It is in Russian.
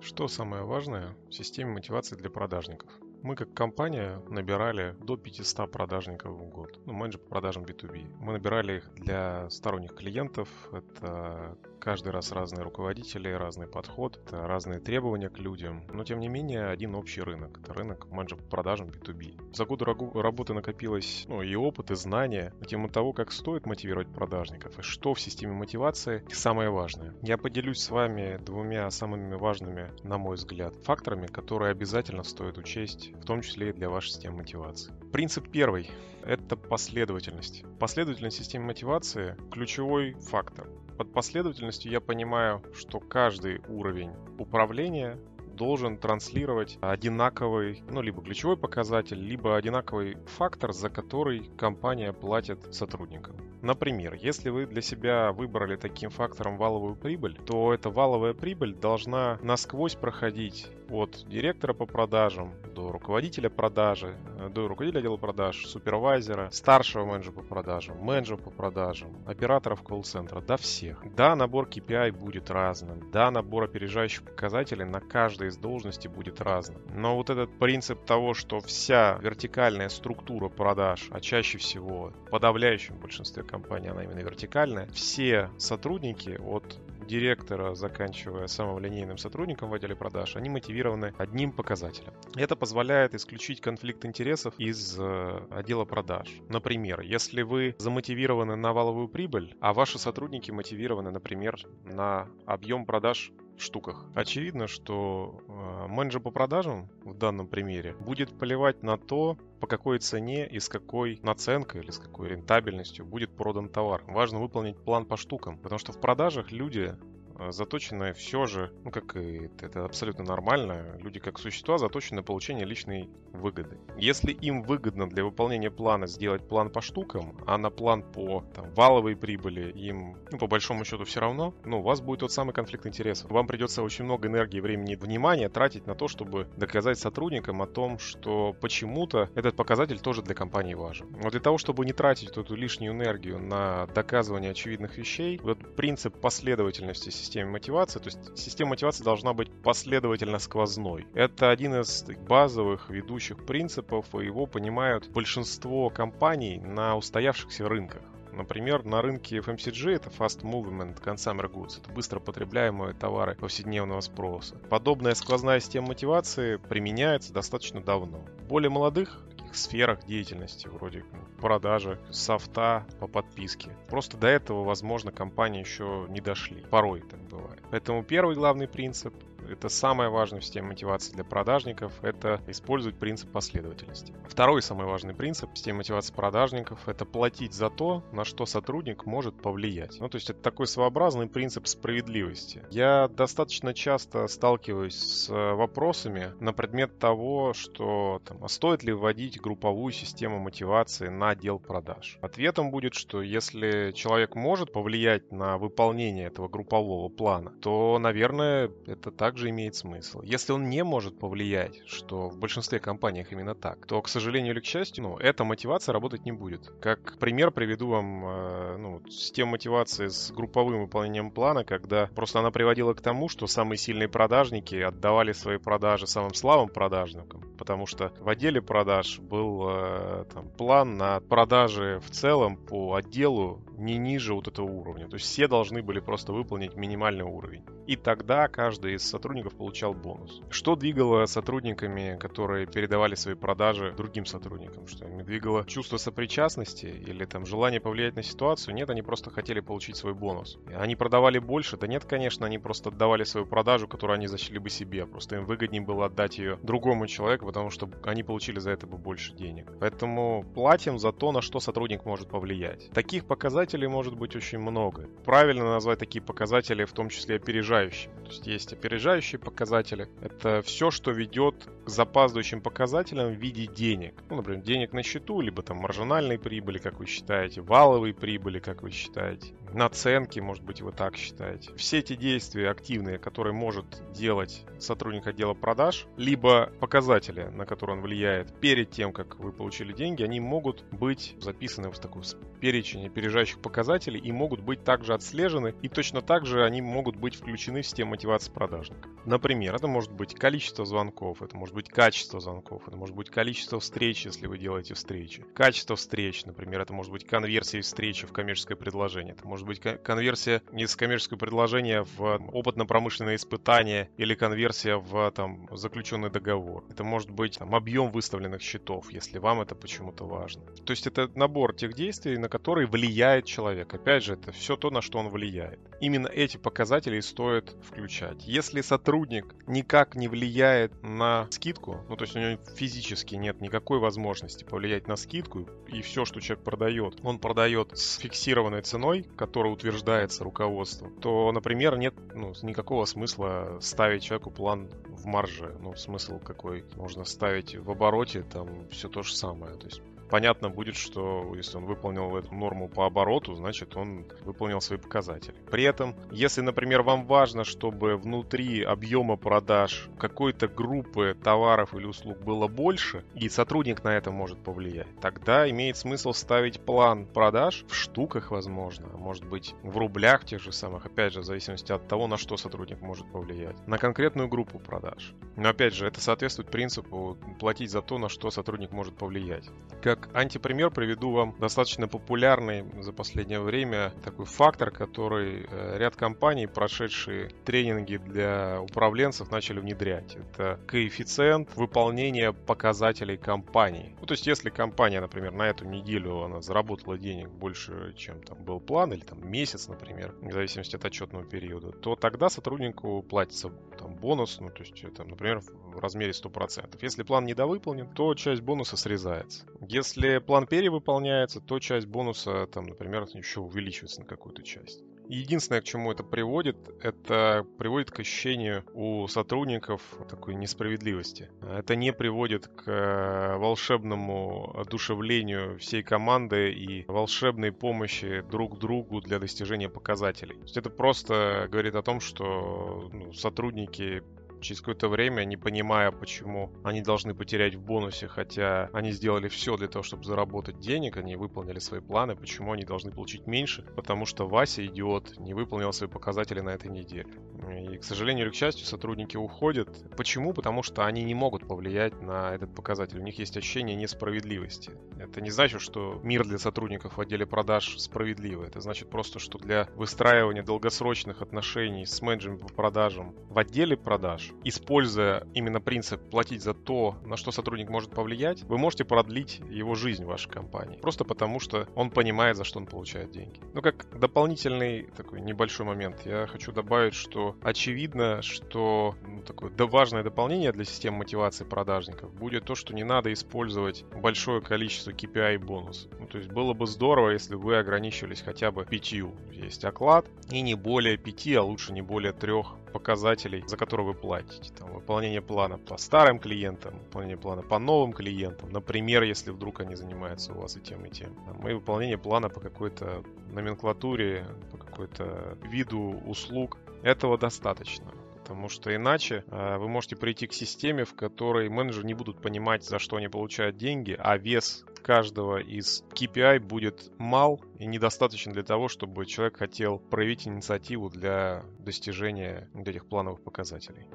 Что самое важное в системе мотивации для продажников? Мы как компания набирали до 500 продажников в год. Ну, менеджер по продажам B2B. Мы набирали их для сторонних клиентов. Это каждый раз разные руководители, разный подход, разные требования к людям. Но, тем не менее, один общий рынок. Это рынок менеджер по продажам B2B. За годы работы накопилось ну, и опыт, и знания на тему того, как стоит мотивировать продажников, и что в системе мотивации самое важное. Я поделюсь с вами двумя самыми важными, на мой взгляд, факторами, которые обязательно стоит учесть в том числе и для вашей системы мотивации. Принцип первый – это последовательность. Последовательность системы мотивации – ключевой фактор. Под последовательностью я понимаю, что каждый уровень управления должен транслировать одинаковый, ну, либо ключевой показатель, либо одинаковый фактор, за который компания платит сотрудникам. Например, если вы для себя выбрали таким фактором валовую прибыль, то эта валовая прибыль должна насквозь проходить от директора по продажам до руководителя продажи, э, до руководителя отдела продаж, супервайзера, старшего менеджера по продажам, менеджера по продажам, операторов колл-центра, до всех. Да, набор KPI будет разным, да, набор опережающих показателей на каждой из должностей будет разным. Но вот этот принцип того, что вся вертикальная структура продаж, а чаще всего в подавляющем большинстве компаний она именно вертикальная, все сотрудники от директора, заканчивая самым линейным сотрудником в отделе продаж, они мотивированы одним показателем. Это позволяет исключить конфликт интересов из э, отдела продаж. Например, если вы замотивированы на валовую прибыль, а ваши сотрудники мотивированы, например, на объем продаж штуках. Очевидно, что э, менеджер по продажам в данном примере будет поливать на то, по какой цене и с какой наценкой или с какой рентабельностью будет продан товар. Важно выполнить план по штукам, потому что в продажах люди заточены все же, ну как и это абсолютно нормально, люди как существа заточены на получение личной выгоды. Если им выгодно для выполнения плана сделать план по штукам, а на план по там, валовой прибыли им, ну, по большому счету все равно, ну, у вас будет тот самый конфликт интересов. Вам придется очень много энергии, времени и внимания тратить на то, чтобы доказать сотрудникам о том, что почему-то этот показатель тоже для компании важен. Но для того, чтобы не тратить эту лишнюю энергию на доказывание очевидных вещей, вот принцип последовательности системы системе мотивации. То есть система мотивации должна быть последовательно сквозной. Это один из базовых ведущих принципов, и его понимают большинство компаний на устоявшихся рынках. Например, на рынке FMCG это Fast Movement Consumer Goods. Это быстро потребляемые товары повседневного спроса. Подобная сквозная система мотивации применяется достаточно давно. В более молодых сферах деятельности, вроде продажи, софта по подписке. Просто до этого, возможно, компании еще не дошли. Порой так бывает. Поэтому первый главный принцип это самое важное в системе мотивации для продажников, это использовать принцип последовательности. Второй самый важный принцип в системе мотивации продажников – это платить за то, на что сотрудник может повлиять. Ну, то есть это такой своеобразный принцип справедливости. Я достаточно часто сталкиваюсь с вопросами на предмет того, что там, а стоит ли вводить групповую систему мотивации на отдел продаж. Ответом будет, что если человек может повлиять на выполнение этого группового плана, то, наверное, это также также имеет смысл. Если он не может повлиять, что в большинстве компаниях именно так, то, к сожалению или к счастью, ну, эта мотивация работать не будет. Как пример приведу вам э, ну, систему мотивации с групповым выполнением плана, когда просто она приводила к тому, что самые сильные продажники отдавали свои продажи самым слабым продажникам, потому что в отделе продаж был э, там, план на продажи в целом по отделу не ниже вот этого уровня. То есть все должны были просто выполнить минимальный уровень. И тогда каждый из сотрудников получал бонус. Что двигало сотрудниками, которые передавали свои продажи другим сотрудникам? Что ими двигало чувство сопричастности или там желание повлиять на ситуацию? Нет, они просто хотели получить свой бонус. Они продавали больше? Да нет, конечно, они просто отдавали свою продажу, которую они зашли бы себе. Просто им выгоднее было отдать ее другому человеку, потому что они получили за это бы больше денег. Поэтому платим за то, на что сотрудник может повлиять. Таких показателей может быть очень много. Правильно назвать такие показатели, в том числе опережающими. То есть есть опережающие показатели. Это все, что ведет к запаздывающим показателям в виде денег. Ну, например, денег на счету, либо там маржинальной прибыли, как вы считаете, валовой прибыли, как вы считаете. Наценки, может быть, вы так считаете. Все эти действия активные, которые может делать сотрудник отдела продаж, либо показатели, на которые он влияет перед тем, как вы получили деньги, они могут быть записаны в такой перечень опережающих показателей и могут быть также отслежены, и точно так же они могут быть включены в систему мотивации продажника. Например, это может быть количество звонков, это может быть качество звонков, это может быть количество встреч, если вы делаете встречи. Качество встреч, например, это может быть конверсия встречи в коммерческое предложение. Это может быть конверсия из коммерческого предложения в опытно-промышленное испытание или конверсия в там, заключенный договор. Это может быть там, объем выставленных счетов, если вам это почему-то важно. То есть это набор тех действий, на которые влияет человек. Опять же, это все то, на что он влияет. Именно эти показатели стоит включать. Если сотрудник никак не влияет на скидку, ну то есть у него физически нет никакой возможности повлиять на скидку, и все, что человек продает, он продает с фиксированной ценой, которая утверждается руководством, то, например, нет ну, никакого смысла ставить человеку план в марже. Ну, смысл какой? Можно ставить в обороте, там все то же самое. То есть понятно будет, что если он выполнил эту норму по обороту, значит он выполнил свои показатели. При этом, если, например, вам важно, чтобы внутри объема продаж какой-то группы товаров или услуг было больше, и сотрудник на это может повлиять, тогда имеет смысл ставить план продаж в штуках, возможно, а может быть в рублях тех же самых, опять же, в зависимости от того, на что сотрудник может повлиять, на конкретную группу продаж. Но опять же, это соответствует принципу платить за то, на что сотрудник может повлиять. Как как антипример приведу вам достаточно популярный за последнее время такой фактор, который э, ряд компаний, прошедшие тренинги для управленцев, начали внедрять. Это коэффициент выполнения показателей компании. Ну, то есть, если компания, например, на эту неделю она заработала денег больше, чем там был план, или там месяц, например, в зависимости от отчетного периода, то тогда сотруднику платится там бонус, ну, то есть, это, например, в размере 100%. Если план недовыполнен, то часть бонуса срезается. Если если план перевыполняется, то часть бонуса, там, например, еще увеличивается на какую-то часть. Единственное, к чему это приводит, это приводит к ощущению у сотрудников такой несправедливости. Это не приводит к волшебному одушевлению всей команды и волшебной помощи друг другу для достижения показателей. То есть это просто говорит о том, что ну, сотрудники через какое-то время, не понимая, почему они должны потерять в бонусе, хотя они сделали все для того, чтобы заработать денег, они выполнили свои планы, почему они должны получить меньше, потому что Вася, идиот, не выполнил свои показатели на этой неделе. И, к сожалению или к счастью, сотрудники уходят. Почему? Потому что они не могут повлиять на этот показатель. У них есть ощущение несправедливости. Это не значит, что мир для сотрудников в отделе продаж справедливый. Это значит просто, что для выстраивания долгосрочных отношений с менеджером по продажам в отделе продаж, используя именно принцип платить за то, на что сотрудник может повлиять, вы можете продлить его жизнь в вашей компании. Просто потому, что он понимает, за что он получает деньги. Ну, как дополнительный такой небольшой момент, я хочу добавить, что очевидно, что ну, такое важное дополнение для системы мотивации продажников будет то, что не надо использовать большое количество KPI и бонусов. Ну, то есть было бы здорово, если вы ограничивались хотя бы пятью. Есть оклад и не более пяти, а лучше не более трех показателей, за которые вы платите. Там, выполнение плана по старым клиентам, выполнение плана по новым клиентам. Например, если вдруг они занимаются у вас и тем, и тем. Там, и выполнение плана по какой-то номенклатуре, по какой-то виду услуг. Этого достаточно потому что иначе э, вы можете прийти к системе, в которой менеджеры не будут понимать, за что они получают деньги, а вес каждого из KPI будет мал и недостаточен для того, чтобы человек хотел проявить инициативу для достижения этих плановых показателей.